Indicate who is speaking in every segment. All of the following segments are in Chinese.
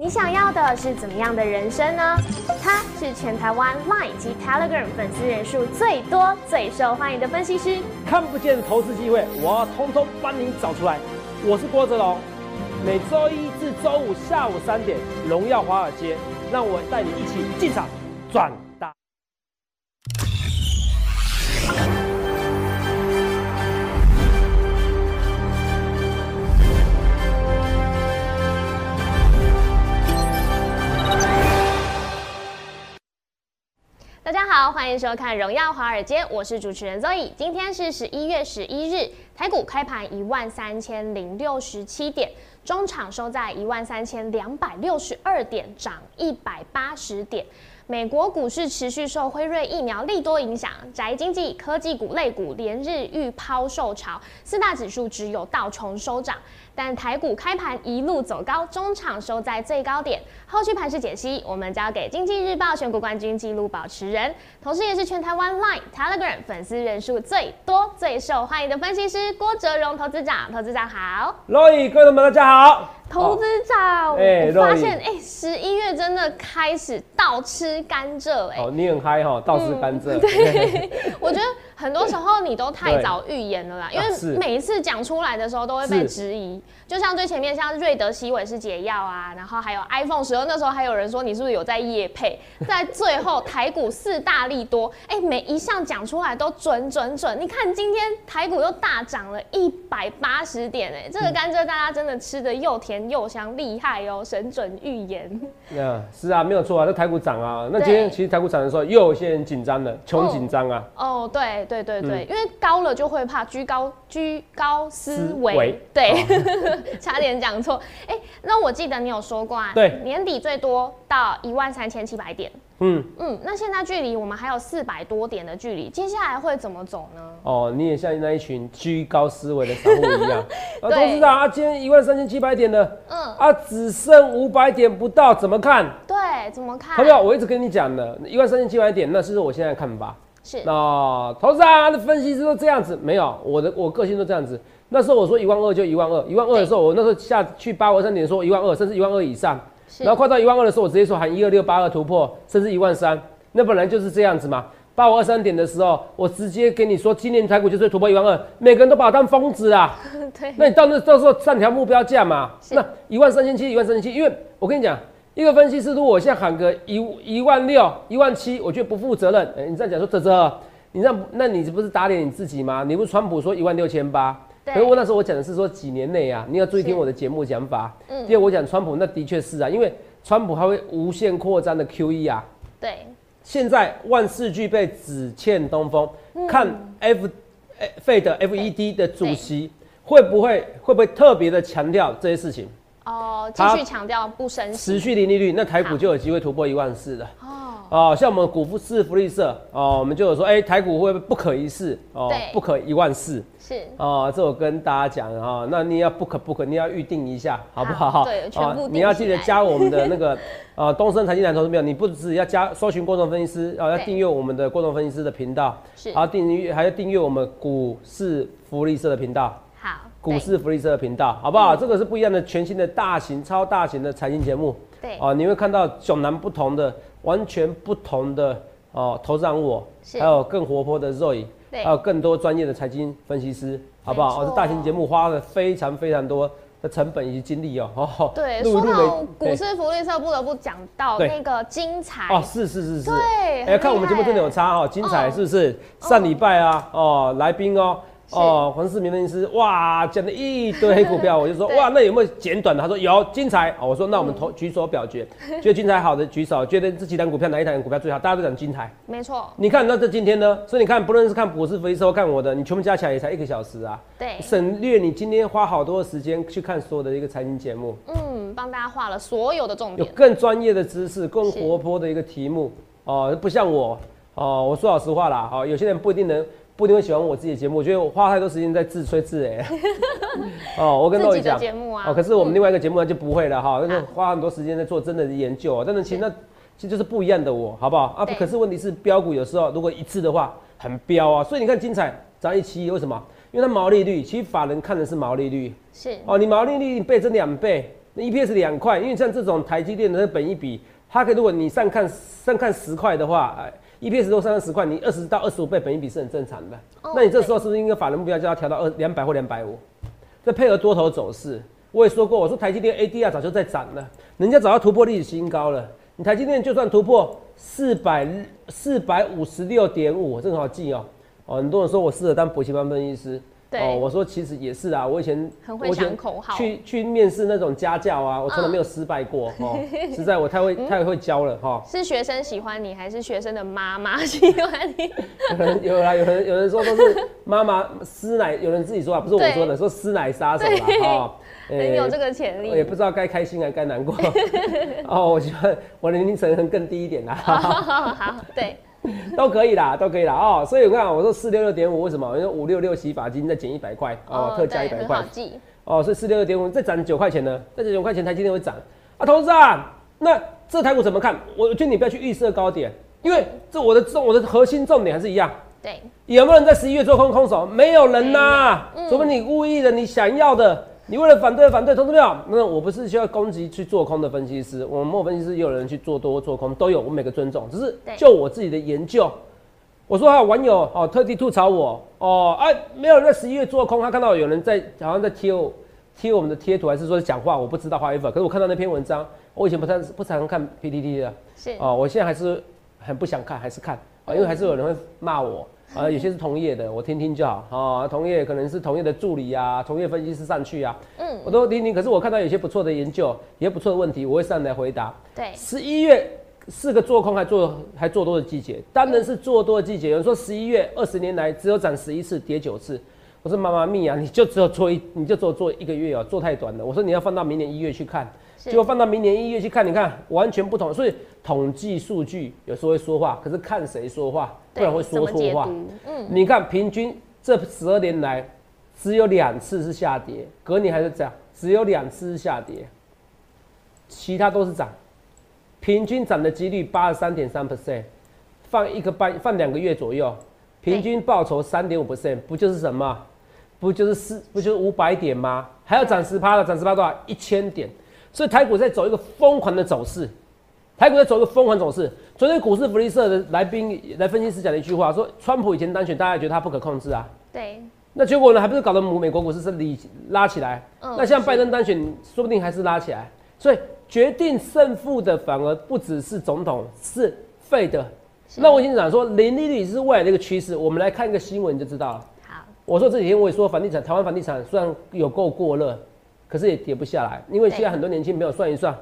Speaker 1: 你想要的是怎么样的人生呢？他是全台湾 Line 及 Telegram 粉丝人数最多、最受欢迎的分析师。
Speaker 2: 看不见的投资机会，我要通通帮你找出来。我是郭泽龙，每周一至周五下午三点，荣耀华尔街，让我带你一起进场赚大。
Speaker 1: 家好，欢迎收看《荣耀华尔街》，我是主持人 Zoe。今天是十一月十一日，台股开盘一万三千零六十七点，中场收在一万三千两百六十二点，涨一百八十点。美国股市持续受辉瑞疫苗利多影响，宅经济、科技股类股连日遇抛售潮，四大指数只有道琼收涨。但台股开盘一路走高，中场收在最高点。后续盘势解析，我们交给经济日报选股冠军纪录保持人，同时也是全台湾 Line、Telegram 粉丝人数最多、最受欢迎的分析师郭哲荣投资长。投资长好
Speaker 2: 各位朋友大家好。
Speaker 1: 投资长，
Speaker 2: 哎
Speaker 1: 我发现哎，十一月真的开始倒吃甘蔗哎。
Speaker 2: 哦，你很嗨哈，倒吃甘蔗。
Speaker 1: 对，我觉得很多时候你都太早预言了啦，因为每一次讲出来的时候都会被质疑。就像最前面像瑞德西韦是解药啊，然后还有 iPhone 十二，那时候还有人说你是不是有在夜配？在最后台股四大利多，哎，每一项讲出来都准准准。你看今天台股又大涨了一百八十点，哎，这个甘蔗大家真的吃的又甜又香，厉害哦，神准预言。
Speaker 2: 嗯，是啊，没有错啊，那台股涨啊。那今天其实台股涨的时候，又有些人紧张了，穷紧张啊。
Speaker 1: 哦，对对对对，
Speaker 2: 嗯
Speaker 1: 因为高了就会怕居高居高思维，对，差点讲错。哎，那我记得你有说过啊，
Speaker 2: 对
Speaker 1: 年底最多到一万三千七百点。
Speaker 2: 嗯，
Speaker 1: 嗯，那现在距离我们还有四百多点的距离，接下来会怎么走呢？
Speaker 2: 哦，你也像那一群居高思维的散户一样。啊，
Speaker 1: 对
Speaker 2: 董事长啊，今天一万三千七百点的，
Speaker 1: 嗯，
Speaker 2: 啊，只剩五百点不到，怎么看？
Speaker 1: 对，怎么看？
Speaker 2: 朋友，我一直跟你讲的，一万三千七百点，那是我现在看法。
Speaker 1: 是
Speaker 2: 那投资啊的分析师都这样子，没有我的我个性都这样子。那时候我说一万二就一万二，一万二的时候，我那时候下去八二三点说一万二，甚至一万二以上。然后快到一万二的时候，我直接说喊一二六八二突破，甚至一万三。那本来就是这样子嘛。八五二三点的时候，我直接跟你说，今年台股就是突破一万二，每个人都把我当疯子啊。
Speaker 1: 对，
Speaker 2: 那你到那到时候上调目标价嘛，
Speaker 1: 是
Speaker 2: 那一万三千七，一万三千七，因为我跟你讲，一个分析师如果我现在喊个一一万六、一万七，我觉得不负责任。哎、你这样讲说，哲哲，你让那你不是打脸你自己吗？你不是川普说一万六千八？
Speaker 1: 对。
Speaker 2: 可是我那时候我讲的是说几年内啊，你要注意听我的节目讲法。
Speaker 1: 嗯。
Speaker 2: 第二我讲川普，那的确是啊，因为川普他会无限扩张的 QE 啊。
Speaker 1: 对，
Speaker 2: 现在万事俱备，只欠东风。
Speaker 1: 嗯。
Speaker 2: 看 F 呃 Fed FED 的主席会不会会不会特别的强调这些事情，
Speaker 1: 哦，继续强调不升息。
Speaker 2: 持续零利率，那台股就有机会突破一万四了。
Speaker 1: 哦，
Speaker 2: 哦，像我们股市福利社哦，我们就有说，哎、台股会不会不可一世哦
Speaker 1: 对，
Speaker 2: 不可一万四
Speaker 1: 是
Speaker 2: 哦，这我跟大家讲啊、哦，那你要不可不可，你要预定一下，好不好？
Speaker 1: 好对全部定
Speaker 2: 你要记得加我们的那个呃 东升财经蓝投资票，你不只要加搜寻郭总分析师啊、要
Speaker 1: 对
Speaker 2: 订阅我们的郭总分析师的频道，
Speaker 1: 是
Speaker 2: 还要订阅还要订阅我们股市福利社的频道。
Speaker 1: 好，
Speaker 2: 股市福利社的频道，好不好？这个是不一样的全新的大型、超大型的财经节目。
Speaker 1: 对
Speaker 2: 哦、你会看到迥然不同的、完全不同的哦，投资人我，
Speaker 1: 是
Speaker 2: 还有更活泼的 Zoe，
Speaker 1: 对
Speaker 2: 还有更多专业的财经分析师，好不好？哦，这大型节目花了非常非常多的成本以及精力哦。哦，
Speaker 1: 对，说到股市福利社，不得不讲到那个精彩
Speaker 2: 哦，是是是是，
Speaker 1: 对，
Speaker 2: 哎、看我们节目真的有
Speaker 1: 差，
Speaker 2: 差哦，精彩
Speaker 1: 嗯
Speaker 2: 是不是？上礼拜啊，哦，来宾哦。
Speaker 1: 是
Speaker 2: 哦，黄世明分析师，哇，讲了一堆黑股票，我就说，哇，那有没有简短的？他说有，精彩。哦，我说那我们投举手表决，觉得精彩好的举手，觉得这几档股票哪一档股票最好？大家都讲精彩。
Speaker 1: 没错，
Speaker 2: 你看，那这今天呢？所以你看，不论是看股市回收看我的，你全部加起来也才一个小时啊，
Speaker 1: 对，
Speaker 2: 省略你今天花好多的时间去看所有的一个财经节目，
Speaker 1: 嗯，帮大家画了所有的重
Speaker 2: 有
Speaker 1: 点，
Speaker 2: 更专业的知识，更活泼的一个题目哦，不像我哦，我说老实话啦，哦，有些人不一定能。不一定会喜欢我自己的节目，我觉得我花太多时间在自吹自擂。哦，我跟各位讲，
Speaker 1: 节目啊，
Speaker 2: 哦，可是我们
Speaker 1: 嗯
Speaker 2: 另外一个节目呢就不会了哈，那就花很多时间在做真的研究啊。但是其实那其实就是不一样的我，好不好啊？
Speaker 1: 对
Speaker 2: 可是问题是标股有时候如果一致的话，很标啊。所以你看精彩涨一七，为什么？因为它毛利率，其实法人看的是毛利率
Speaker 1: 是
Speaker 2: 哦。你毛利率你倍增两倍，那 EPS 两块，因为像这种台积电的本一比，它可以如果你上看上看十块的话，哎，EPS 都上看十块，你二十到二十五倍本一比是很正常的。
Speaker 1: 哦
Speaker 2: 那你这时候是不是应该法人目标就要调到二两百或两百五？再配合多头走势，我也说过，我说台积电 ADR 早就在涨了，人家早要突破历史新高了。你台积电就算突破四百四百五十六点五，这很好记哦。哦，很多人说我适合当补习班分析师。
Speaker 1: 对
Speaker 2: 哦，我说其实也是啊，我以前
Speaker 1: 很会想口号
Speaker 2: 去去面试那种家教啊，我从来没有失败过、哦。实在我太会太会教了哈、
Speaker 1: 是学生喜欢你，还是学生的妈妈喜欢你？
Speaker 2: 有人有啦，有人有人说都是妈妈 师奶，有人自己说啊，不是我
Speaker 1: 对
Speaker 2: 说的，说师奶杀手啦哈。
Speaker 1: 很有这
Speaker 2: 个，
Speaker 1: 个潜力。
Speaker 2: 我也不知道该开心还是该难过。哦，我希望我的年龄层更低一点啦。
Speaker 1: 好，对，
Speaker 2: 都可以啦，都可以啦哦。所以我看我说四六六点五，为什么？因为五六六洗发精再减一百块哦，特价一百块。哦，所以四六六点五再涨九块钱呢，再涨九块钱，台积电会涨啊。投资啊，那这台股怎么看？我觉得你不要去预设高点，因为这我的重我的核心重点还是一样。
Speaker 1: 对，
Speaker 2: 有没有人在十一月做空空手？没有人呐、除非你故意的，你想要的，你为了反对反对，同志没有？那我不是需要攻击去做空的分析师，我们莫分析师也有人去做多做空，都有，我每个尊重，只是
Speaker 1: 对
Speaker 2: 就我自己的研究。我说还有网友哦特地吐槽我哦，哎、没有人在十一月做空，他看到有人在好像在贴我贴我们的贴图，还是说讲话，我不知道 however，可是我看到那篇文章，我以前不太不常看 PPT 的，
Speaker 1: 是，
Speaker 2: 哦，我现在还是很不想看，还是看啊，因为还是有人会骂我啊，有些是同业的，我听听就好啊。同业可能是同业的助理啊，同业分析师上去啊，
Speaker 1: 嗯，
Speaker 2: 我都听听。可是我看到有些不错的研究，也不错的问题，我会上来回答。
Speaker 1: 对，
Speaker 2: 十一月是个做空还做还做多的季节，当然是做多的季节。有人说十一月二十年来只有涨十一次，跌九次。我说妈妈咪啊，你就只有做一，你就只有做一个月哦，做太短了。我说你要放到明年一月去看，
Speaker 1: 是
Speaker 2: 结果放到明年一月去看，你看完全不同。所以统计数据有时候会说话，可是看谁说话，不然会说错话。
Speaker 1: 嗯，
Speaker 2: 你看平均这十二年来，只有两次是下跌，隔年还是这样，只有两次是下跌，其他都是涨，平均涨的几率八十三点三 percent，放一个半放两个月左右，平均报酬三点五 percent，不就是什么？不就是四不就是五百点吗？还要涨十趴了，涨十趴多少？一千点。所以台股在走一个疯狂的走势，台股在走一个疯狂走势。昨天股市福利社的来宾来分析师讲了一句话，说川普以前当选，大家觉得他不可控制啊，
Speaker 1: 对，
Speaker 2: 那结果呢，还不是搞得美美国股市是里拉起来？
Speaker 1: 嗯
Speaker 2: 那像
Speaker 1: 是
Speaker 2: 拜登当选，说不定还是拉起来。所以决定胜负的反而不只是总统，是费的。那我已经讲说，零利率是未来的一个趋势。我们来看一个新闻就知道了。
Speaker 1: 好，
Speaker 2: 我说这几天我也说，房地产台湾房地产虽然有够过热，可是也跌不下来，因为现在很多年轻朋友算一算，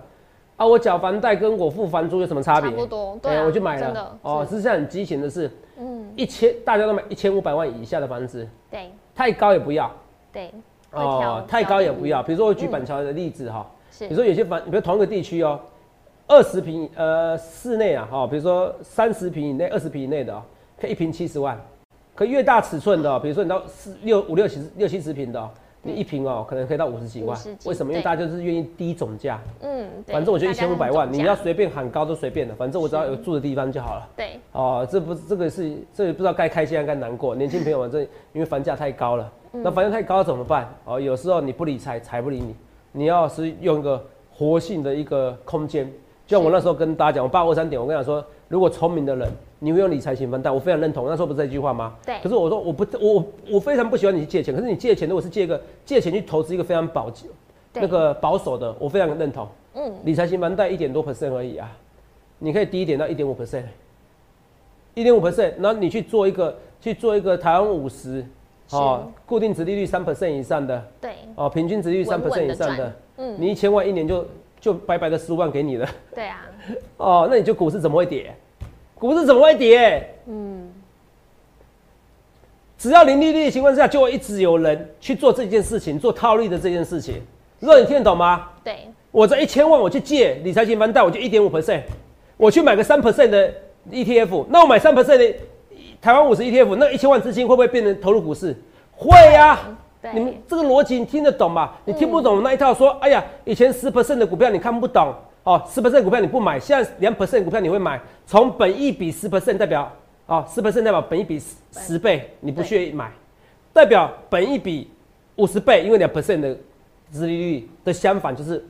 Speaker 2: 啊，我缴房贷跟我付房租有什么差别？
Speaker 1: 差不多，
Speaker 2: 哎
Speaker 1: 对啊，
Speaker 2: 我就买了。哦，
Speaker 1: 是
Speaker 2: 实际上很畸形的是，
Speaker 1: 嗯，
Speaker 2: 一千大家都买一千五百万以下的房子，
Speaker 1: 对
Speaker 2: 太高也不要。
Speaker 1: 对，
Speaker 2: 哦，太高也不要。比如说我举板桥的例子哈，
Speaker 1: 是
Speaker 2: 比如说有些房，比如同一个地区哦，二十平呃室内啊哈，比如说三十平以内、二十平以内的哦，可以一平七十万。可越大尺寸的哦，比如说你到四六五六七十六七十平的哦，你一平哦可能可以到五十几万。为什么？因为大家就是愿意低总价，
Speaker 1: 嗯，对
Speaker 2: 反正我就一千五百万，你要随便喊高都随便的，反正我只要有住的地方就好了。
Speaker 1: 对
Speaker 2: 哦，这不这个是这也不知道该开心还是该难过。年轻朋友们这因为房价太高了，
Speaker 1: 嗯
Speaker 2: 那房价太高怎么办？哦，有时候你不理财，财不理你，你要是用一个活性的一个空间。就像我那时候跟大家讲，我八二三点，我跟你讲说，如果聪明的人，你会用理财型房贷，我非常认同。那时候不是这句话吗？
Speaker 1: 对。
Speaker 2: 可是我说我不我我非常不喜欢你去借钱，可是你借钱如果是借一个借钱去投资一个非常保
Speaker 1: 对
Speaker 2: 那个保守的，我非常认同。
Speaker 1: 嗯，
Speaker 2: 理财型房贷一点多 percent 而已啊，你可以低一点到一点五 percent，一点五 percent，然后你去做一个去做一个台湾五十哦，固定值利率三 percent 以上的
Speaker 1: 对，
Speaker 2: 哦，平均值利率三 percent 以上的，
Speaker 1: 嗯，
Speaker 2: 你一千万一年就就白白的十五万给你了
Speaker 1: 对啊，
Speaker 2: 哦，那你就股市怎么会跌？股市怎么会跌？
Speaker 1: 嗯，
Speaker 2: 只要零利率的情况下，就会一直有人去做这件事情，做套利的这件事情。如果你听得懂吗？
Speaker 1: 对，
Speaker 2: 我这一千万我去借理财型房贷，我就一点五 percent，我去买个三 percent 的 ETF，那我买三 percent 的台湾五十 ETF，那一千万资金会不会变成投入股市？会呀、
Speaker 1: 对
Speaker 2: 你们这个逻辑你听得懂吗？你听不懂那一套说，哎呀，以前十 percent 的股票你看不懂。哦，十 percent 股票你不买，现在两 percent 股票你会买，从本一比十 percent 代表哦，十 percent 代表本一比十十倍，你不屑买，代表本一比五十倍，因为两 percent 的殖利率的相反就是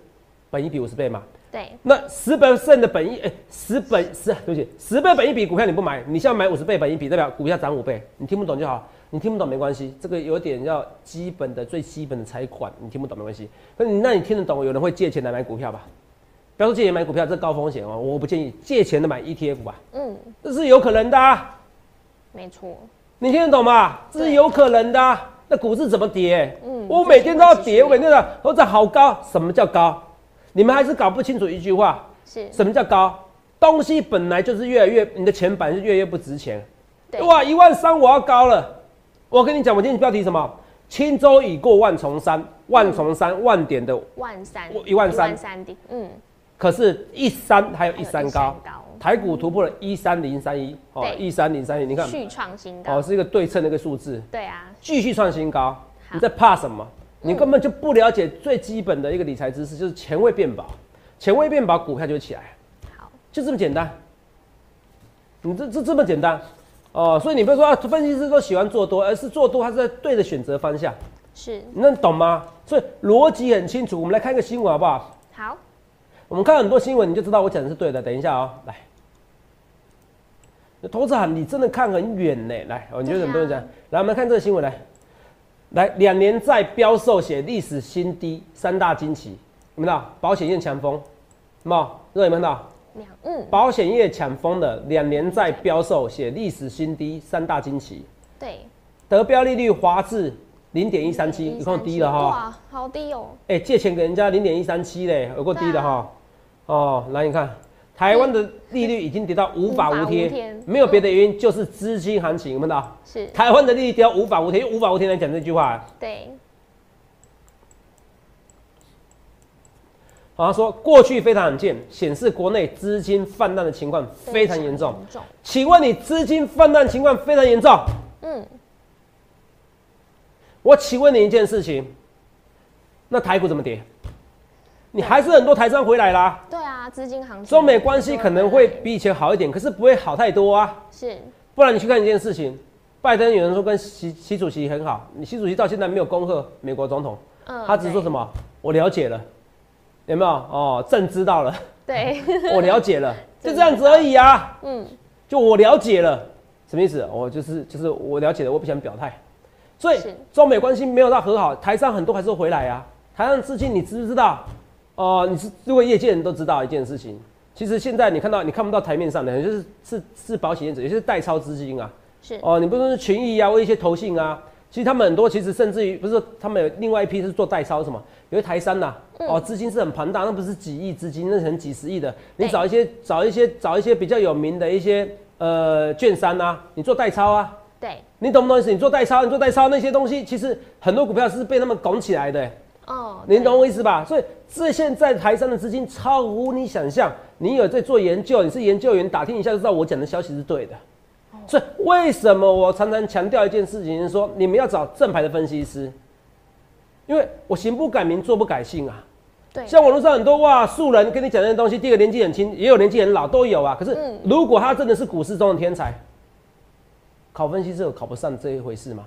Speaker 2: 本一比五十倍嘛。
Speaker 1: 对，
Speaker 2: 那十 percent 的本一，哎、十本十，对不起，十倍本一比股票你不买，你现在买五十倍本一比，代表股票涨五倍，你听不懂就好，你听不懂没关系，这个有点要基本的最基本的财管，你听不懂没关系。可你那你听得懂，有人会借钱来买股票吧？不要说借钱买股票，这高风险哦，我不建议借钱的买 ETF 吧，
Speaker 1: 嗯，
Speaker 2: 这是有可能的、啊，
Speaker 1: 没错，
Speaker 2: 你听得懂吗？这是有可能的啊、那股市怎么跌？
Speaker 1: 嗯
Speaker 2: 我每天都要跌，我每
Speaker 1: 这
Speaker 2: 天都要，或者好高，什么叫高？你们还是搞不清楚一句话，
Speaker 1: 是
Speaker 2: 什么叫高？东西本来就是越来越，你的钱本来是越来越不值钱。
Speaker 1: 对
Speaker 2: 哇，一万三我要高了。我跟你讲，我今天标题什么？轻舟已过万重山，万重山万点的，
Speaker 1: 万三
Speaker 2: 我一万三
Speaker 1: 一万三的，嗯，
Speaker 2: 可是一山还有一山高。台股突破了一三零三一，哦，
Speaker 1: 对
Speaker 2: 一三零三一，你看，
Speaker 1: 续创新高
Speaker 2: 哦，，是一个对称的一个数字，
Speaker 1: 对啊，
Speaker 2: 继续创新高。你在怕什么？你根本就不了解最基本的一个理财知识，就是钱会变薄，钱会变薄，股票就会起来。
Speaker 1: 好，
Speaker 2: 就这么简单。你这这这么简单哦，所以你不要说啊，分析师都喜欢做多，而是做多他是在对的选择方向，
Speaker 1: 是
Speaker 2: 你能懂吗？所以逻辑很清楚。我们来看一个新闻好不好？
Speaker 1: 好，
Speaker 2: 我们看很多新闻，你就知道我讲的是对的。等一下哦，来，投资行你真的看很远呢。来，哦，你觉得怎么不用讲？来，我们看这个新闻来，来两年债标售写历史新低，三大惊奇，有没有？保险业强风，有没有？有没有看到？
Speaker 1: 两嗯，
Speaker 2: 保险业抢疯了两年债标售写历史新低，三大惊奇，
Speaker 1: 对，
Speaker 2: 得标利率滑至零点一三七，有空低了哈。
Speaker 1: 哇，好低哦，
Speaker 2: 哎、借钱给人家零点一三七嘞，有够低的哈。哦，来你看，台湾的利率已经跌到无法无天。
Speaker 1: 天，
Speaker 2: 没有别的原因，就是资金行情，有没有到？
Speaker 1: 是，
Speaker 2: 台湾的利率跌到无法无天，用无法无天来讲这句话。
Speaker 1: 对，
Speaker 2: 好，像说过去非常罕见，显示国内资金泛滥的情况非常严重。请问你资金泛滥情况非常严重？
Speaker 1: 嗯，
Speaker 2: 我请问你一件事情，那台股怎么跌？你还是很多台商回来啦，
Speaker 1: 对啊，资金行情，
Speaker 2: 中美关系可能会比以前好一点，可是不会好太多啊。
Speaker 1: 是，
Speaker 2: 不然你去看一件事情，拜登有人说跟习习主席很好，你习主席到现在没有恭贺美国总统，
Speaker 1: 嗯
Speaker 2: 他只是说什么？我了解了，有没有？哦，朕知道了，
Speaker 1: 对？
Speaker 2: 我了解了，就这样子而已啊。
Speaker 1: 嗯，
Speaker 2: 就我了解了，什么意思？我就是就是我了解了，我不想表态。所以中美关系没有到和好，台上很多还是会回来啊。台上资金你知不知道？哦、你是如果业界人都知道一件事情，其实现在你看到你看不到台面上的，就是是是保险业者，也就是代抄资金啊。
Speaker 1: 是，
Speaker 2: 哦，你不说是群益啊，或一些投信啊，其实他们很多其实甚至于不是他们有另外一批是做代抄什么，有些台商呐、哦，资金是很庞大，那不是几亿资金，那是很几十亿的。你找一些找一些找一些比较有名的一些呃券商啊，你做代抄啊，
Speaker 1: 对，
Speaker 2: 你懂不懂意思？你做代抄，你做代抄那些东西，其实很多股票是被他们拱起来的、
Speaker 1: 哦，
Speaker 2: 你懂我意思吧？所以这现在台商的资金超乎你想象，你有在做研究，你是研究员，打听一下就知道我讲的消息是对的。所以为什么我常常强调一件事情，是说你们要找正牌的分析师，因为我行不改名，坐不改姓啊。
Speaker 1: 对，
Speaker 2: 像网络上很多哇素人跟你讲这些东西，第一个年纪很轻，也有年纪很老，都有啊。可是
Speaker 1: 嗯
Speaker 2: 如果他真的是股市中的天才，考分析师有考不上这一回事吗？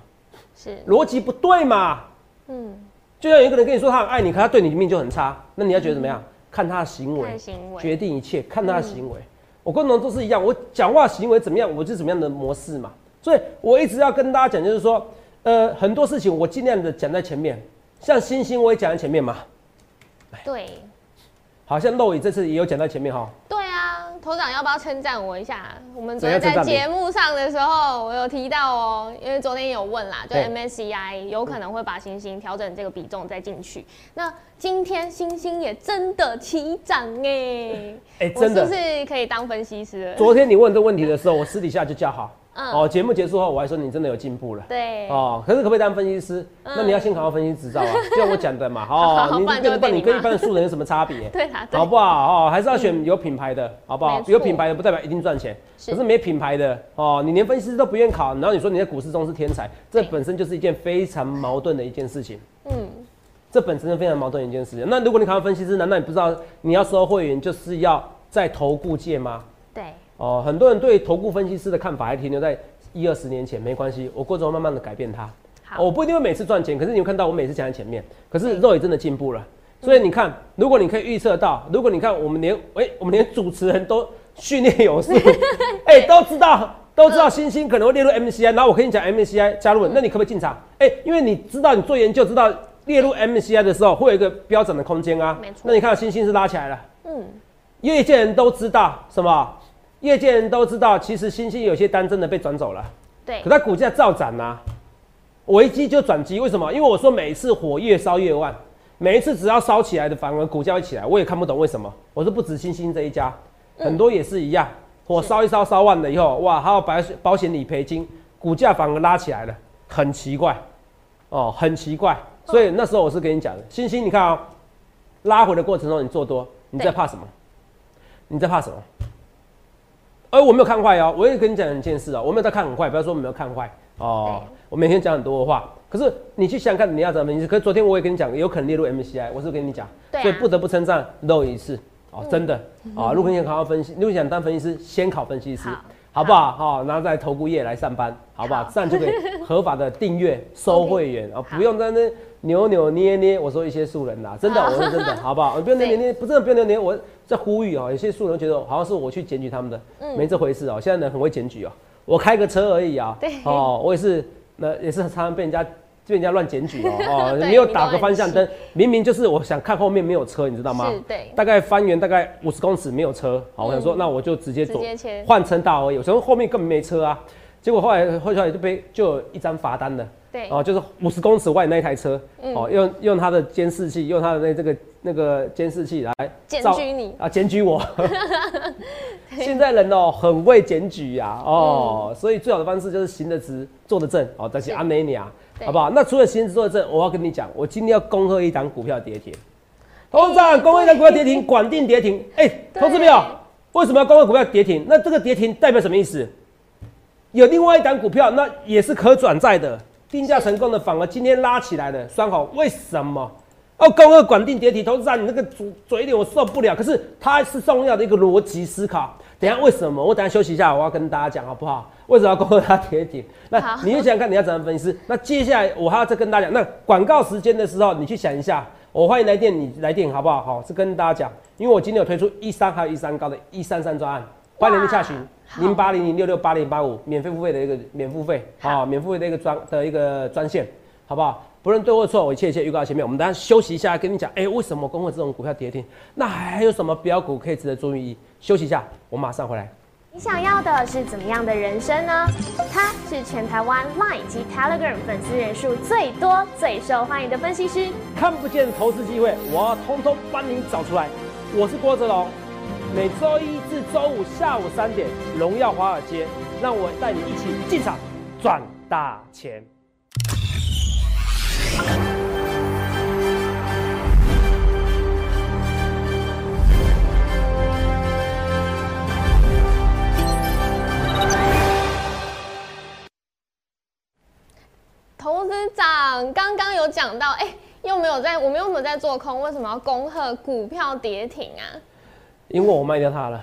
Speaker 1: 是，
Speaker 2: 逻辑不对嘛。
Speaker 1: 嗯，
Speaker 2: 就像有一个人跟你说他很爱你，可他对你的命就很差，那你要觉得怎么样？看他的行为
Speaker 1: 看，行为，
Speaker 2: 决定一切，看他的行为。我跟龙都是一样，我讲话行为怎么样，我就怎么样的模式嘛。所以我一直要跟大家讲，就是说，呃，很多事情我尽量的讲在前面，像星星我也讲在前面嘛，
Speaker 1: 对，
Speaker 2: 好像漏雨这次也有讲在前面哈。
Speaker 1: 对啊，头长要不要称赞我一下？我们昨天在节目上的时候，我有提到哦，因为昨天有问啦，就 MSCI 有可能会把星星调整这个比重再进去。那今天星星也真的起涨哎，
Speaker 2: 哎、
Speaker 1: 我
Speaker 2: 真的
Speaker 1: 是不，是可以当分析师？
Speaker 2: 昨天你问这问题的时候，我私底下就叫好。
Speaker 1: 嗯
Speaker 2: 哦，节目结束后我还说你真的有进步了。
Speaker 1: 对，
Speaker 2: 哦，可是可不可以当分析师？那你要先考到分析执照啊，就像我讲的嘛。哦，你
Speaker 1: 好不
Speaker 2: 你跟一般的素人有什么差别？
Speaker 1: 对啦，对
Speaker 2: 好不好？哦，还是要选有品牌的，好不好有品牌的不代表一定赚钱，可是没品牌的哦，你连分析师都不愿考，然后你说你在股市中是天才，这本身就是一件非常矛盾的一件事情。
Speaker 1: 嗯，
Speaker 2: 这本身是非常矛盾的一件事情。那如果你考到分析师，难道你不知道你要收会员就是要在投顾界吗？
Speaker 1: 对，
Speaker 2: 哦，很多人对投顾分析师的看法还停留在一二十年前，没关系，我过之后慢慢的改变它。我不一定会每次赚钱，可是你有看到我每次讲在前面，可是肉也真的进步了。所以你看，如果你可以预测到，如果你看我们连哎、我们连主持人都训练有素，哎、都知道都知道星星可能会列入 MCI，然后我跟你讲 MCI 加入，那你可不可以进场？哎、因为你知道你做研究知道列入 MCI 的时候会有一个标准的空间啊
Speaker 1: 没错，
Speaker 2: 那你看星星是拉起来了，
Speaker 1: 嗯，
Speaker 2: 业界人都知道什么？业界人都知道，其实星星有些单真的被转走了。
Speaker 1: 对
Speaker 2: 可，它股价照涨呐、危机就转机，为什么？因为我说每一次火越烧越旺，每一次只要烧起来的，反而股价会起来。我也看不懂为什么。我说不止星星这一家，很多也是一样，火烧一烧烧旺了以后，哇，还有保险保险理赔金，股价反而拉起来了，很奇怪，哦，很奇怪。所以那时候我是跟你讲的，星星，你看啊、拉回的过程中你做多，你在怕什么？你在怕什么？而我没有看坏哦，我也跟你讲一件事哦，我没有在看很坏，不要说我没有看坏哦
Speaker 1: 对。
Speaker 2: 我每天讲很多的话，可是你去想想看你要怎么分析。可是昨天我也跟你讲，有可能列入 MCI，我是跟你讲，所以不得不称赞肉一次哦，真的啊。如果你想好好分析，如果你想当分析师，先考分析师
Speaker 1: 好，
Speaker 2: 不好？好，然后在投顾业来上班，好不好
Speaker 1: 好？
Speaker 2: 这样就可以合法的订阅收会员啊，
Speaker 1: 好
Speaker 2: 不用在那扭扭捏捏。我说一些素人啦，真的，我说真的，好不好？你 不用扭
Speaker 1: 对
Speaker 2: 扭捏，不真的不用扭捏，我在呼吁哦。有些素人觉得好像是我去检举他们的，
Speaker 1: 嗯
Speaker 2: 没这回事哦。现在人很会检举哦，我开个车而已啊，
Speaker 1: 对
Speaker 2: 哦，我也是，那也是常常被人家被人家乱检举哦，哦，
Speaker 1: 对
Speaker 2: 没有打个方向灯，明明就是我想看后面没有车，你知道吗大概翻圆大概五十公尺没有车，好，我想说
Speaker 1: 嗯
Speaker 2: 那我就直接
Speaker 1: 直
Speaker 2: 左
Speaker 1: 接切
Speaker 2: 换车道而已，我想说后面根本没车啊，结果后来后来就被就有一张罚单了。
Speaker 1: 对，
Speaker 2: 哦，就是五十公尺外那一台车，
Speaker 1: 嗯。
Speaker 2: 哦，用用它的监视器，用它的那这个那个监视器来
Speaker 1: 检举你。
Speaker 2: 啊，检举我。现在人哦很会检举呀、
Speaker 1: 嗯。
Speaker 2: 哦，所以最好的方式就是行得直，坐得正，哦，但是
Speaker 1: 是。
Speaker 2: 阿美尼亚，好不好？那除了行得直坐得正，我要跟你讲，我今天要恭贺一档股票跌停，董事长，恭贺一档股票跌停，管定跌停，哎、投资朋友，为什么要恭贺股票跌停？那这个跌停代表什么意思？有另外一档股票，那也是可转债的，定价成功的，反而今天拉起来了，双红，为什么？哦，高二管定跌停，投资长，你那个嘴嘴脸我受不了。可是它是重要的一个逻辑思考。等一下为什么？我等一下休息一下，我要跟大家讲好不好？为什么要高二它跌停？那
Speaker 1: 好
Speaker 2: 你就想想看你要怎么分析。那接下来我还要再跟大家讲，那广告时间的时候，你去想一下。我欢迎来电，你来电好不好？好，是跟大家讲，因为我今天有推出一三还有一三高的一三三专案，欢迎你们下询
Speaker 1: 好
Speaker 2: 零八零零六六八零八五免费付费的一个免付费，啊，免付费的一个专的一个专线，好不好？不论对或错，我一切一切预告前面，我们等一下休息一下，跟你讲，哎、为什么公会这种股票跌停？那还有什么标股可以值得注意？休息一下，我马上回来。
Speaker 1: 你想要的是怎么样的人生呢？他是全台湾 Line 及 Telegram 粉丝人数最多、最受欢迎的分析师。
Speaker 2: 看不见投资机会，我要通通帮你找出来。我是郭哲龙，每周一至周五下午三点，荣耀华尔街，让我带你一起进场赚大钱。
Speaker 1: 投资长刚刚有讲到，哎、又没有在，我们又没有在做空，为什么要恭贺股票跌停啊？
Speaker 2: 因为我卖掉它了，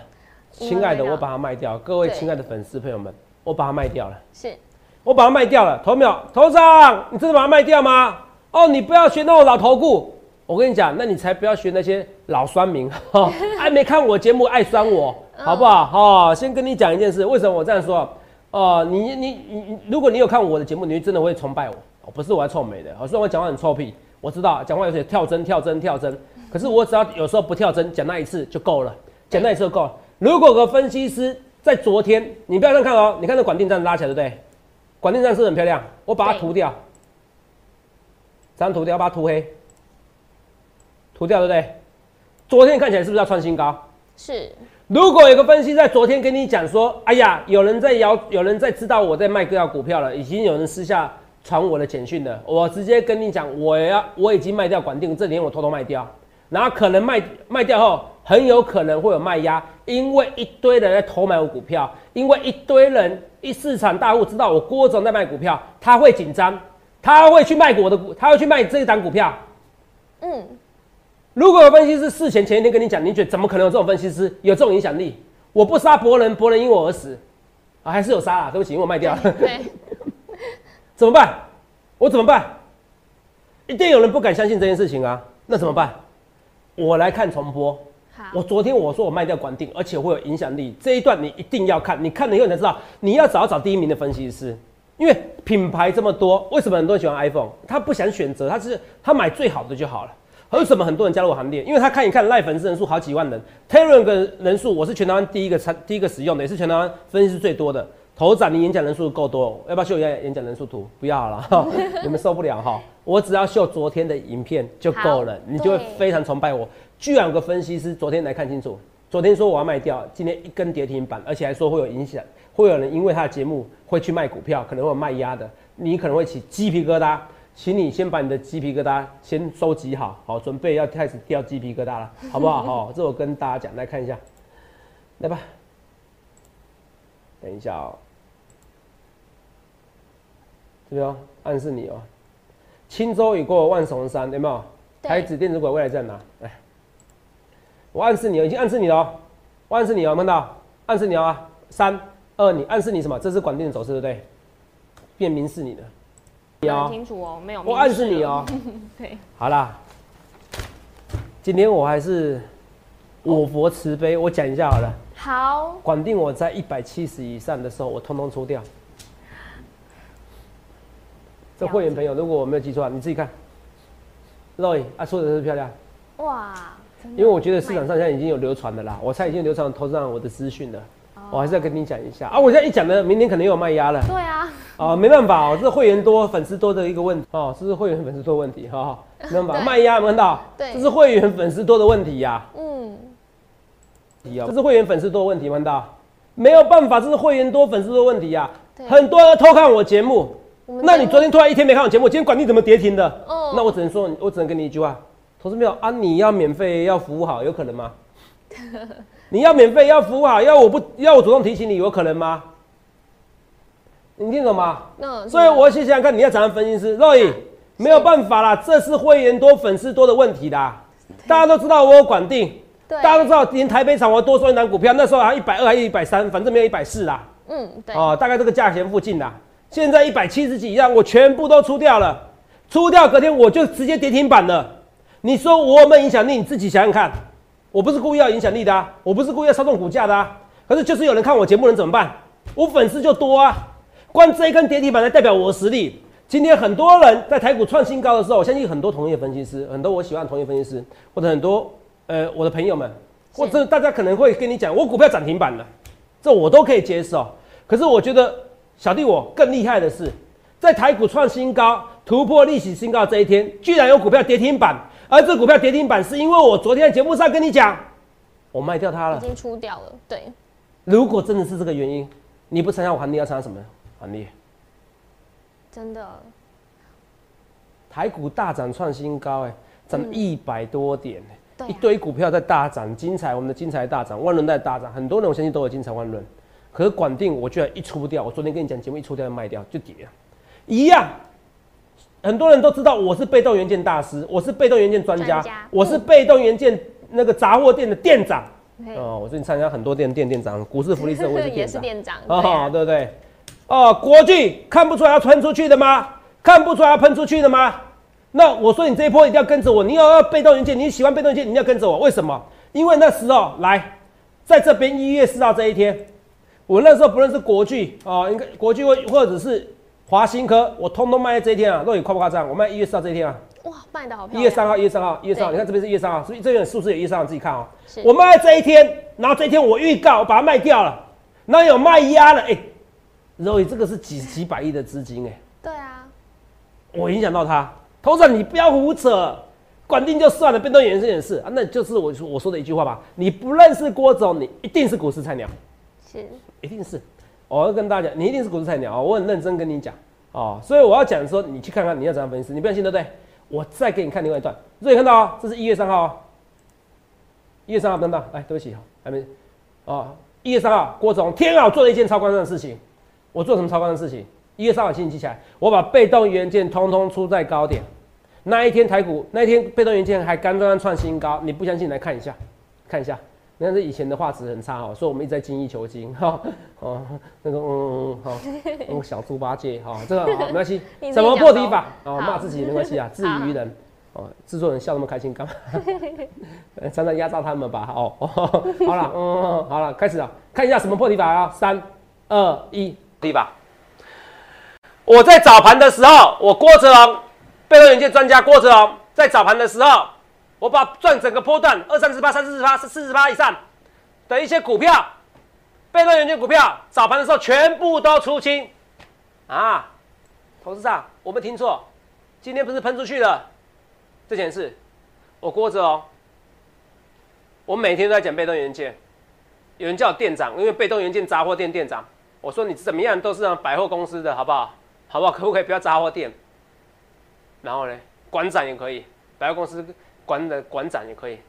Speaker 2: 亲爱的，我把它卖掉。各位亲爱的粉丝朋友们，我把它卖掉了，
Speaker 1: 是
Speaker 2: 我把它卖掉了。头没有？头上，你真的把它卖掉吗？哦，你不要学那种老头顾。我跟你讲，那你才不要学那些老酸民，哈，爱没看我节目爱酸我，好不好？哈、先跟你讲一件事，为什么我这样说？哦、你你你你，如果你有看我的节目，你真的会崇拜我。哦，不是我要臭美的，哦，虽然我讲话很臭屁，我知道讲话有些跳针跳针跳针，可是我只要有时候不跳针，讲那一次就够了，讲那一次就够了。如果有个分析师在昨天，你不要这样看哦，你看这管定站拉起来，对不对？管定站是不是很漂亮，我把它涂掉，这样涂掉，把它涂黑，涂掉，对不对？昨天看起来是不是要创新高？
Speaker 1: 是，
Speaker 2: 如果有个分析在昨天跟你讲说，哎呀，有人在摇，有人在知道我在卖各样股票了，已经有人私下传我的简讯了，我直接跟你讲，我要我已经卖掉管定，这几天我偷偷卖掉，然后可能卖卖掉后，很有可能会有卖压，因为一堆人在偷买我股票，因为一堆人一市场大户知道我郭总在卖股票，他会紧张，他会去卖我的股，他会去卖这一档股票，
Speaker 1: 嗯，
Speaker 2: 如果有分析师事前前一天跟你讲，你觉得怎么可能有这种分析师有这种影响力？我不杀伯仁，伯仁因我而死，啊，还是有杀啊，对不起，因为我卖掉了，
Speaker 1: 对，
Speaker 2: 怎么办？我怎么办？一定有人不敢相信这件事情啊，那怎么办？我来看重播。
Speaker 1: 好，
Speaker 2: 我昨天我说我卖掉管定，而且会有影响力，这一段你一定要看，你看了以后你才知道，你要找找第一名的分析师，因为品牌这么多，为什么很多人喜欢 iPhone？他不想选择，他是他买最好的就好了。为什么很多人加入我行列？因为他看一看赖粉丝人数好几万人，Telegram 的人数我是全台湾第一个参第一个使用的，也是全台湾分析师最多的。头展你演讲人数够多，要不要秀一下演讲人数图？不要了，哈，你们受不了哈。我只要秀昨天的影片就够了，你就会非常崇拜我。居然有个分析师昨天来看清楚，昨天说我要卖掉，今天一根跌停板，而且还说会有影响，会有人因为他的节目会去卖股票，可能会有卖压的，你可能会起鸡皮疙瘩。请你先把你的鸡皮疙瘩先收集好，好，准备要开始掉鸡皮疙瘩了，好不好？好，这我跟大家讲，来看一下，来吧，等一下哦、这边哦，暗示你哦，轻舟已过万重山，有没有？
Speaker 1: 对
Speaker 2: 台指电子股未来在哪？来，我暗示你了，已经暗示你了哦，我暗示你哦，有没有看到？暗示你了啊，三二，你暗示你什么？这是管定的走势，对不对？变明示你的，你
Speaker 1: 清楚哦，没有。
Speaker 2: 我暗示你。哦。
Speaker 1: 对，
Speaker 2: 好啦，今天我还是我佛慈悲，我讲一下好了。
Speaker 1: 好，
Speaker 2: 管定我在一百七十以上的时候，我通通出掉。这会员朋友，如果我没有记错啊，你自己看。Roy 啊，说的是漂亮，
Speaker 1: 哇，
Speaker 2: 因为我觉得市场上现在已经有流传的啦，我猜已经流传投资上我的资讯了。我还是要跟你讲一下啊，我现在一讲呢，明天可能又有卖压了
Speaker 1: 对啊，
Speaker 2: 啊，没办法哦，这是会员多、粉丝多的一个问题哦，这是会员粉丝多的问题哈，没办法，
Speaker 1: 对
Speaker 2: 卖压有没有看到？
Speaker 1: 对
Speaker 2: 这是会员粉丝多的问题呀。
Speaker 1: 嗯，
Speaker 2: 这是会员粉丝多的问题，看到？没有办法，这是会员多粉丝多的问题呀、
Speaker 1: 对
Speaker 2: 很多人偷看我节目那你昨天突然一天没看我节目，今天管你怎么跌停的？
Speaker 1: 哦
Speaker 2: 那我只能说，我只能跟你一句话，投资没有啊？你要免费要服务好，有可能吗？你要免费要服务好，要我不要我主动提醒你，有可能吗？你听懂吗？
Speaker 1: 那
Speaker 2: 所以我先想想看，你要怎样分析师？Roy，没有办法啦，这是会员多、粉丝多的问题啦。大家都知道我有管定，
Speaker 1: 对，
Speaker 2: 大家都知道，连台北场我多收一档股票，那时候还一百二还是一百三，反正没有一百四啦。
Speaker 1: 嗯，对，
Speaker 2: 哦，大概这个价钱附近啦。现在一百七十几样，我全部都出掉了，出掉隔天我就直接跌停板了。你说我有没有影响力？你自己想想看。我不是故意要影响力的啊，我不是故意要操纵股价的啊。可是就是有人看我节目，能怎么办？我粉丝就多啊。光这一根跌停板来代表我的实力。今天很多人在台股创新高的时候，我相信很多同业分析师，很多我喜欢的同业分析师，或者很多呃我的朋友们，或者大家可能会跟你讲，我股票涨停板了，这我都可以接受。可是我觉得小弟我更厉害的是，在台股创新高、突破历史新高这一天，居然有股票跌停板，而这股票跌停板是因为我昨天在节目上跟你讲，我卖掉它了。
Speaker 1: 已经出掉了，对，
Speaker 2: 如果真的是这个原因，你不参加我行列，要参加什么行列？
Speaker 1: 真的，
Speaker 2: 台股大涨创新高、哎，涨一百多点、一堆股票在大涨，精彩，我们的精彩大涨，万轮在大涨，很多人我相信都有精彩万轮。可是管定我居然一出不掉，我昨天跟你讲节目一出掉就卖掉就跌了，一样。很多人都知道我是被动元件大师，我是被动元件专家，
Speaker 1: 家
Speaker 2: 我是被动元件那个杂货店的店长。哦，我最近参加很多店店店长，股市福利社我也是店长。
Speaker 1: 是店长，
Speaker 2: 哦，
Speaker 1: 对啊
Speaker 2: 对不对？哦，国巨看不出来要喷出去的吗？看不出来要喷出去的吗？那我说你这一波一定要跟着我，你要要被动元件，你喜欢被动元件，你要跟着我。为什么？因为那时候来，在这边一月四号这一天，我那时候不论是国巨啊，应该国巨或或者是华新科，我通通卖在这一天啊。若你夸不夸张？我卖一月四号这一天啊，
Speaker 1: 哇，卖的好漂亮，
Speaker 2: 一月三号，一月三号，一月三号，你看这边是一月三号，是不是这边数字有一月三号？自己看哦。
Speaker 1: 是
Speaker 2: 我卖在这一天，然后这一天我预告我把它卖掉了，然后有卖压了，哎、肉这个是几几百亿的资金哎、
Speaker 1: 对啊，
Speaker 2: 我影响到他，头长你不要胡扯，管定就算了，变动元件也是啊，那就是我说我说的一句话吧，你不认识郭总，你一定是股市菜鸟，
Speaker 1: 是
Speaker 2: 一定是，我要跟大家讲，你一定是股市菜鸟哦，我很认真跟你讲哦，所以我要讲说，你去看看你要怎样分析，你不相信对不对？我再给你看另外一段，所以看到哦，这是一月三号哦，一月三号等等，来，对不起，还没，哦，一月三号，郭总，天啊，我做了一件超夸张的事情，我做什么超夸张的事情？一月三号，请你记起来，我把被动元件通通出在高点，那一天台股那一天被动元件还刚刚创新高，你不相信来看一下，看一下。你看这以前的画质很差哦，所以我们一直在精益求精哈。哦，那个嗯嗯嗯好，嗯小猪八戒哈，这个没关系 怎么破题法？哦，骂自己没关系啊，自娱于人。哦，制作人笑那么开心干嘛？呃 常常压榨他们吧。哦哦，好了，嗯，好了，开始啊，看一下什么破题法啊？三、二、一，题法。我在早盘的时候，我郭哲龙，被动元件专家郭哲龙，在早盘的时候，我把赚整个波段二三十八、三四十八、四十八以上的一些股票，被动元件股票，早盘的时候全部都出清啊！投资上，我没听错，今天不是喷出去了？这件事，我郭哲龙，我每天都在讲被动元件，有人叫我店长，因为被动元件杂货店店长，我说你怎么样都是让百货公司的好不好？好不好？可不可以不要杂货店？然后呢，馆长也可以，百货公司馆的馆长也可以。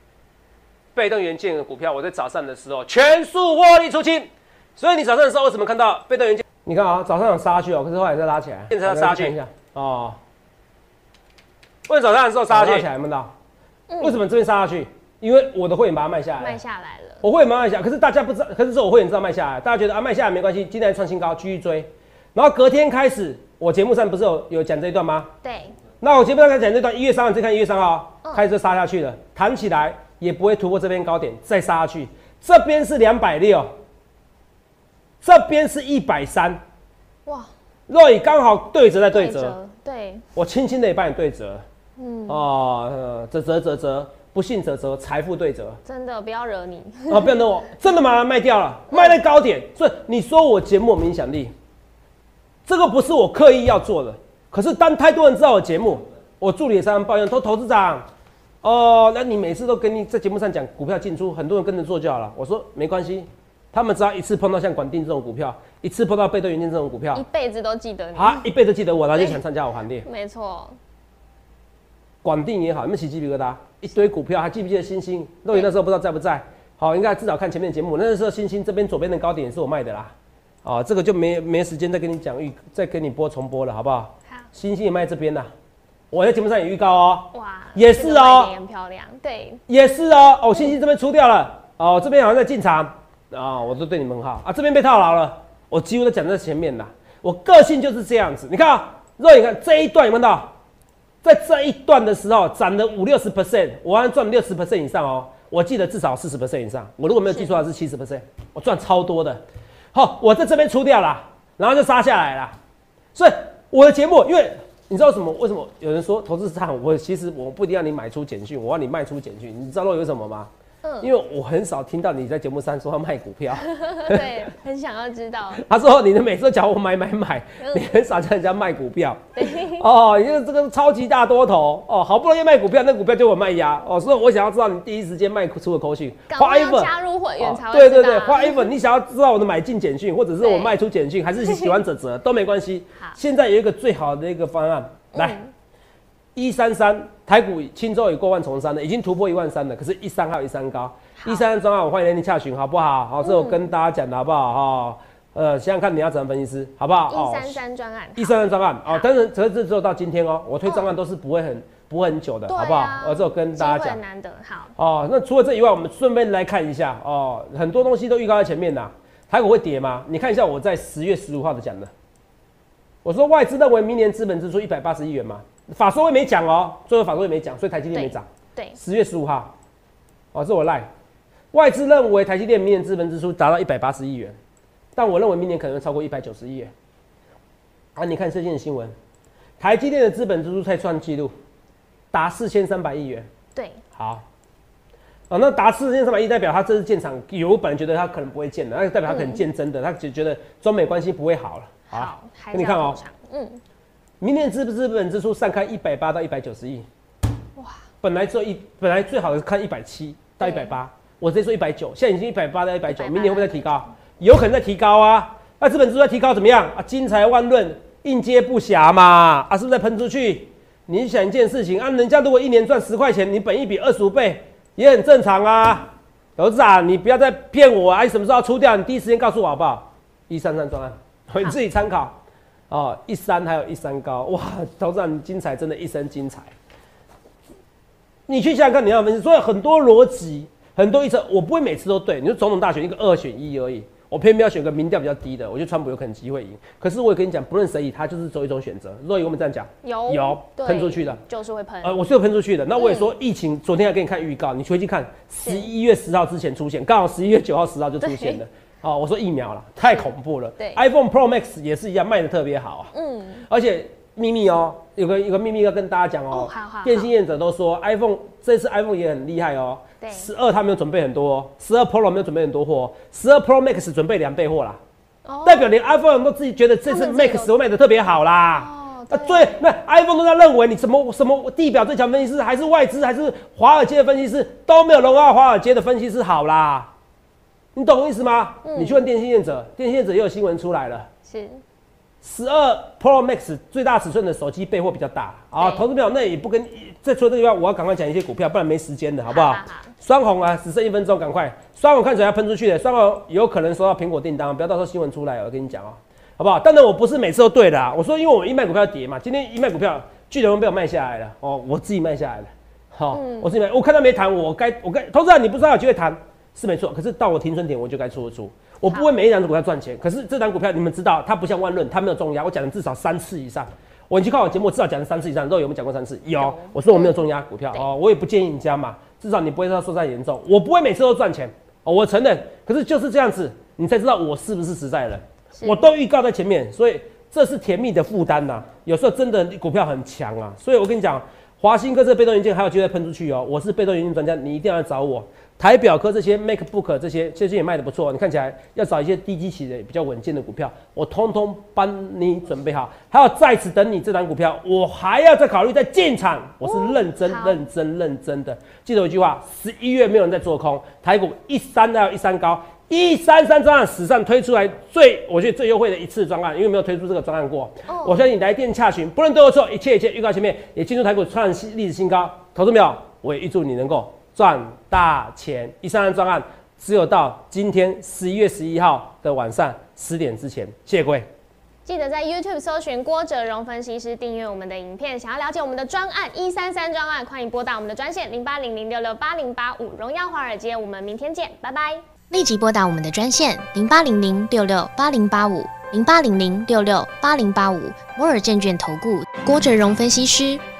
Speaker 2: 被动元件的股票，我在早上的时候全数获利出清。所以你早上的时候为什么看到被动元件？你看啊，早上有杀去哦，可是后来再拉起来，变成杀去一下哦。为什么早上的时候杀下去？拉起来，有没有到？为什么这边杀下去？因为我的会员把它卖下来，
Speaker 1: 卖下来了。
Speaker 2: 我会员把它卖下来，可是大家不知道，可是是我会员知道卖下来，大家觉得啊卖下来没关系，今天创新高，继续追。然后隔天开始，我节目上不是有有讲这一段吗？
Speaker 1: 对。
Speaker 2: 那我节目上讲这段，一月三号再看一月三号，开始杀下去了，弹起来也不会突破这边高点，再杀下去。这边是两百六，这边是一百三，哇！若以刚好对折再对折，
Speaker 1: 对，
Speaker 2: 我轻轻的也帮你对折，嗯。哦，折折折折，不信折折，财富对折，
Speaker 1: 真的不要惹你。
Speaker 2: 啊！不要惹我，真的把它卖掉了，卖在高点，所以你说我节目有影响力。这个不是我刻意要做的，可是当太多人知道我节目，我助理也常常抱怨，说投资长，哦，那你每次都跟你在节目上讲股票进出，很多人跟着做就好了。我说没关系，他们只要一次碰到像管定这种股票，一次碰到被动元件这种股票，
Speaker 1: 一辈子都记得你，
Speaker 2: 啊，一辈子记得我，然后就想参加我行列。
Speaker 1: 没错，
Speaker 2: 管定也好，有没有起鸡皮疙瘩？一堆股票，还记不记得星星？肉眼那时候不知道在不在？好，应该至少看前面的节目，那时候星星这边左边的高点也是我卖的啦。哦，这个就没没时间再跟你讲预，再跟你播重播了，好不好？
Speaker 1: 好。
Speaker 2: 星星也卖这边呐，我在节目上也预告哦。
Speaker 1: 哇，
Speaker 2: 也是哦。
Speaker 1: 很漂亮，对。
Speaker 2: 也是哦，哦，星星这边出掉了，哦，这边好像在进场，啊，我都对你们好啊，这边被套牢了，我几乎都讲在前面了。我个性就是这样子，你看啊，肉眼看这一段有没有到？在这一段的时候涨了五六十 percent，我好像赚六十 percent 以上哦，我记得至少四十 percent 以上，我如果没有记错的话是七十 percent，我赚超多的。好，我在这边出掉了，然后就杀下来了。所以我的节目，因为你知道什么？为什么有人说投资市场？我其实我不一定要你买出简讯，我要你卖出简讯。你知道有什么吗？因为我很少听到你在节目上说要卖股票，
Speaker 1: 对，很想要知道。
Speaker 2: 他说你的每次叫我买买买，你很少叫人家卖股票。哦，因为这个超级大多头哦，好不容易卖股票，那股票就我卖压哦，所以我想要知道你第一时间卖出的口讯，
Speaker 1: 花一份加入会员才
Speaker 2: 对对对，花一份。你想要知道我的买进简讯，或者是我卖出简讯，还是喜欢泽泽都没关系。现在有一个最好的一个方案，来。一三三台股轻舟已过万重山了，已经突破一万三了。可是，一三还有一三高，一三三专案我欢迎你洽询，好不好？好，这我跟大家讲的好不好？哈，呃，想想看你要怎么分析师，好不好？
Speaker 1: 一三三专案，
Speaker 2: 一三三专案哦。但是，这这只有到今天哦，我推专案都是不会很不会很久的，好不好？我这我跟大家讲，
Speaker 1: 难得好。
Speaker 2: 哦，那除了这以外，我们顺便来看一下哦，很多东西都预告在前面呐。台股会跌吗？你看一下我在十月十五号的讲的，我说外资认为明年资本支出一百八十亿元嘛。法说会没讲哦，最后法说会没讲，所以台积电没涨。
Speaker 1: 对，
Speaker 2: 十月十五号，哦，这我赖。外资认为台积电明年资本支出达到一百八十亿元，但我认为明年可能会超过一百九十亿元。啊，你看最近的新闻，台积电的资本支出再创纪录，达四千三百亿元。
Speaker 1: 对，
Speaker 2: 好。啊，那达四千三百亿代表他这次建厂，有本来觉得他可能不会建的，那代表他可能建真的，他只觉得中美关系不会好了。
Speaker 1: 好，
Speaker 2: 你看哦，嗯。明年资不资本支出上看一百八到一百九十亿，哇！本来做一本来最好的是看一百七到一百八，我直接说一百九，现在已经一百八到一百九，明年会不会再提高？有可能再提高啊！那资本支出提高怎么样啊？金财万润，应接不暇嘛！啊，是不是在喷出去？你想一件事情啊，人家如果一年赚十块钱，你本一比二十五倍也很正常啊！儿子啊，你不要再骗我啊！什么时候出掉？你第一时间告诉我好不好？一三三专案，你自己参考。哦，一山还有一山高，哇！投资人精彩，真的一生精彩。你去想想看，你要分析，所以很多逻辑，很多预测，我不会每次都对。你说总统大选一个二选一而已，我偏偏要选个民调比较低的，我觉得川普有可能机会赢。可是我也跟你讲，不论谁赢，他就是走一种选择。若以我们这样讲，
Speaker 1: 有
Speaker 2: 有喷出去的，
Speaker 1: 就是会喷。
Speaker 2: 呃，我是有喷出去的。那我也说，疫情昨天还给你看预告，你回去看，十一月十号之前出现，刚好十一月九号、十号就出现了。哦，我说疫苗了，太恐怖了。
Speaker 1: 对
Speaker 2: ，iPhone Pro Max 也是一样卖的特别好啊。
Speaker 1: 嗯，
Speaker 2: 而且秘密哦，有个有个秘密要跟大家讲
Speaker 1: 哦
Speaker 2: 哦。
Speaker 1: 好好好
Speaker 2: 电信业者都说 iPhone 这次 iPhone 也很厉害哦。
Speaker 1: 对
Speaker 2: 十二它没有准备很多、哦，十二 Pro 没有准备很多货，十二 Pro Max 准备两倍货啦，
Speaker 1: 哦
Speaker 2: 代表连 iPhone 都自己觉得这次 Max 卖的特别好啦。
Speaker 1: 哦，
Speaker 2: 啊，
Speaker 1: 对
Speaker 2: 对，那 iPhone 都在认为你什么什么地表最强分析师，还是外资，还是华尔街的分析师，都没有荣耀华尔街的分析师好啦。你懂我意思吗？
Speaker 1: 嗯
Speaker 2: 你去问电信业者，电信业者也有新闻出来了。
Speaker 1: 是
Speaker 2: 十二 Pro Max 最大尺寸的手机备货比较大啊，投资朋友那也不跟在除了这个地方，我要赶快讲一些股票，不然没时间的好不好？双红啊，只剩一分钟，赶快！双红看起来要喷出去的，双红有可能收到苹果订单，不要到时候新闻出来，我跟你讲哦，好不好？当然我不是每次都对的啊，我说因为我一卖股票跌嘛，今天一卖股票，巨人被我卖下来了哦，我自己卖下来了，好、
Speaker 1: 嗯
Speaker 2: 我自己卖，我看他没谈，我该我该投资人你不知道有机会谈是没错，可是到我停损点我就该出得出。我不会每一档股票赚钱，可是这档股票你们知道，它不像万润，它没有重压，我讲了至少三次以上。我你去看我节目，我至少讲了三次以上。肉有没有讲过三次？有
Speaker 1: 有。
Speaker 2: 我说我没有重压股票哦，我也不建议你加嘛，至少你不会说受伤严重。我不会每次都赚钱哦，我承认。可是就是这样子，你才知道我是不是实在人。我都预告在前面，所以这是甜蜜的负担呐。有时候真的股票很强啊，所以我跟你讲，华兴哥这个被动元件还有机会喷出去哦。我是被动元件专家，你一定要来找我。台表科这些 MacBook 这些最近也卖的不错，你看起来要找一些低基期的比较稳健的股票，我通通帮你准备好。还要在此等你这档股票，我还要再考虑再进场，我是认真、
Speaker 1: 好
Speaker 2: 认真、认真的。记得有一句话，十一月没有人在做空，台股一三还有一三高。一三三专案史上推出来最，我觉得最优惠的一次专案，因为没有推出这个专案过。
Speaker 1: 哦
Speaker 2: 我相信你来电洽询，不论对或错，一切一切预告前面也进入台股创新历史新高。投资没有？我也预祝你能够赚大钱。一三三专案只有到今天十一月十一号的晚上十点之前，谢谢各位。
Speaker 1: 记得在 YouTube 搜寻郭哲荣分析师，订阅我们的影片。想要了解我们的专案一三三专案，欢迎拨打我们的专线零八零零六六八零八五。荣耀华尔街，我们明天见，拜拜。
Speaker 3: 立即拨打我们的专线零八零零六六八零八五零八零零六六八零八五摩尔证券投顾郭哲荣分析师。